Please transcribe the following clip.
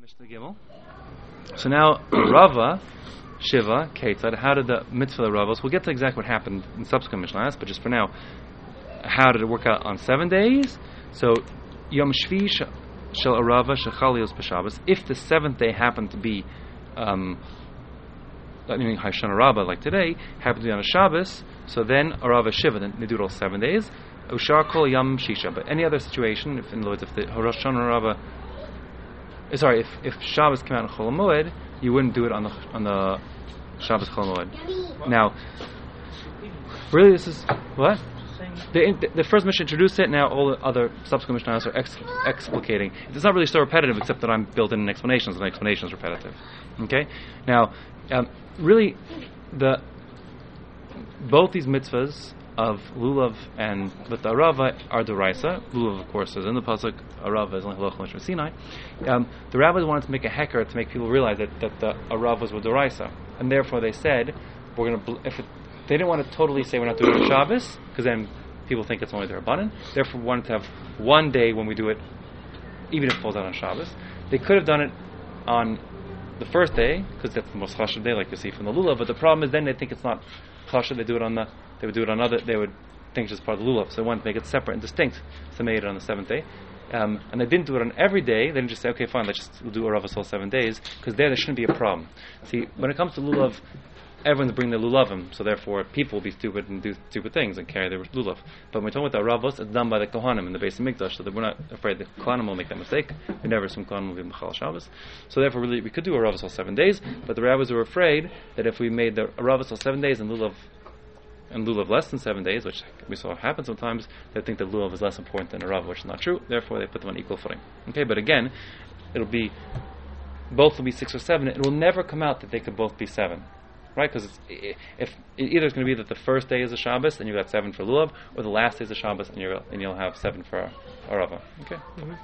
Mishnah Gimel. So now Rava, Shiva, Ketzad, how did the mitzvah of Aravos, we'll get to exactly what happened in subsequent Mishnahs, but just for now, how did it work out on seven days? So Yom Shvi Shel Arava Shechalios B'Shabbos, if the seventh day happened to be um, meaning Hoshana Rabbah, like today, happened to be on a Shabbos, so then Arava Shiva, then they do it all seven days. Ushar Kol Yom Shisha. But any other situation, if in other words, if the Rosh Hashanah Rabbah sorry, if, if Shabbos came out in Chol Moed, you wouldn't do it on the on the Shabbos Chol Moed. Now, really, this is what the, the, first Mishnah introduced it. Now all the other subsequent mishnahs are ex, explicating. It's not really so repetitive, except that I'm building in explanations, and the explanation is repetitive. Okay. Now, um, really, the both these mitzvahs of lulav and with the arava are d'Oraisa. Lulav, of course, is in the pasuk. Arava is only halach from Sinai. Um, the rabbis wanted to make a hecker to make people realize that, that the arava was with d'Oraisa, and therefore they said we're going to. If it, they didn't want to totally say we're not doing it on Shabbos, because then people think it's only d'Rabbanan. Therefore, we wanted to have one day when we do it, even if it falls out on Shabbos. They could have done it on the first day, because that's the most chashav day, like you see from the lulav. But the problem is then they think it's not chashav. They do it on the they would do it on other. They would think it's just part of the lulav. So they wanted to make it separate and distinct. So they made it on the seventh day. Um, and they didn't do it on every day. They didn't just say, okay, fine, let's just do Arava all seven days, because there there shouldn't be a problem. See, when it comes to lulav, everyone's bringing their lulavim, so therefore people will be stupid and do stupid things and carry their lulav. But when we're talking about the Aravos, it's done by the Kohanim in the Beis HaMikdash, so that we're not afraid the Kohanim will make that mistake. We never assume Kohanim will be Machal Shabbos. So therefore, really, we could do Aravos all seven days, but the rabbis were afraid that if we made the Aravos all seven days and lulav and lulav less than seven days, which we saw happen sometimes, they think that lulav is less important than a rav, which is not true. Therefore, they put them on equal footing. Okay, but again, it'll be both will be six or seven. It will never come out that they could both be seven, right? Because if either it's going to be that the first day is a Shabbos and you've got seven for lulav, or the last day is a Shabbos and you and you'll have seven for a, a rava. Okay. Mm-hmm.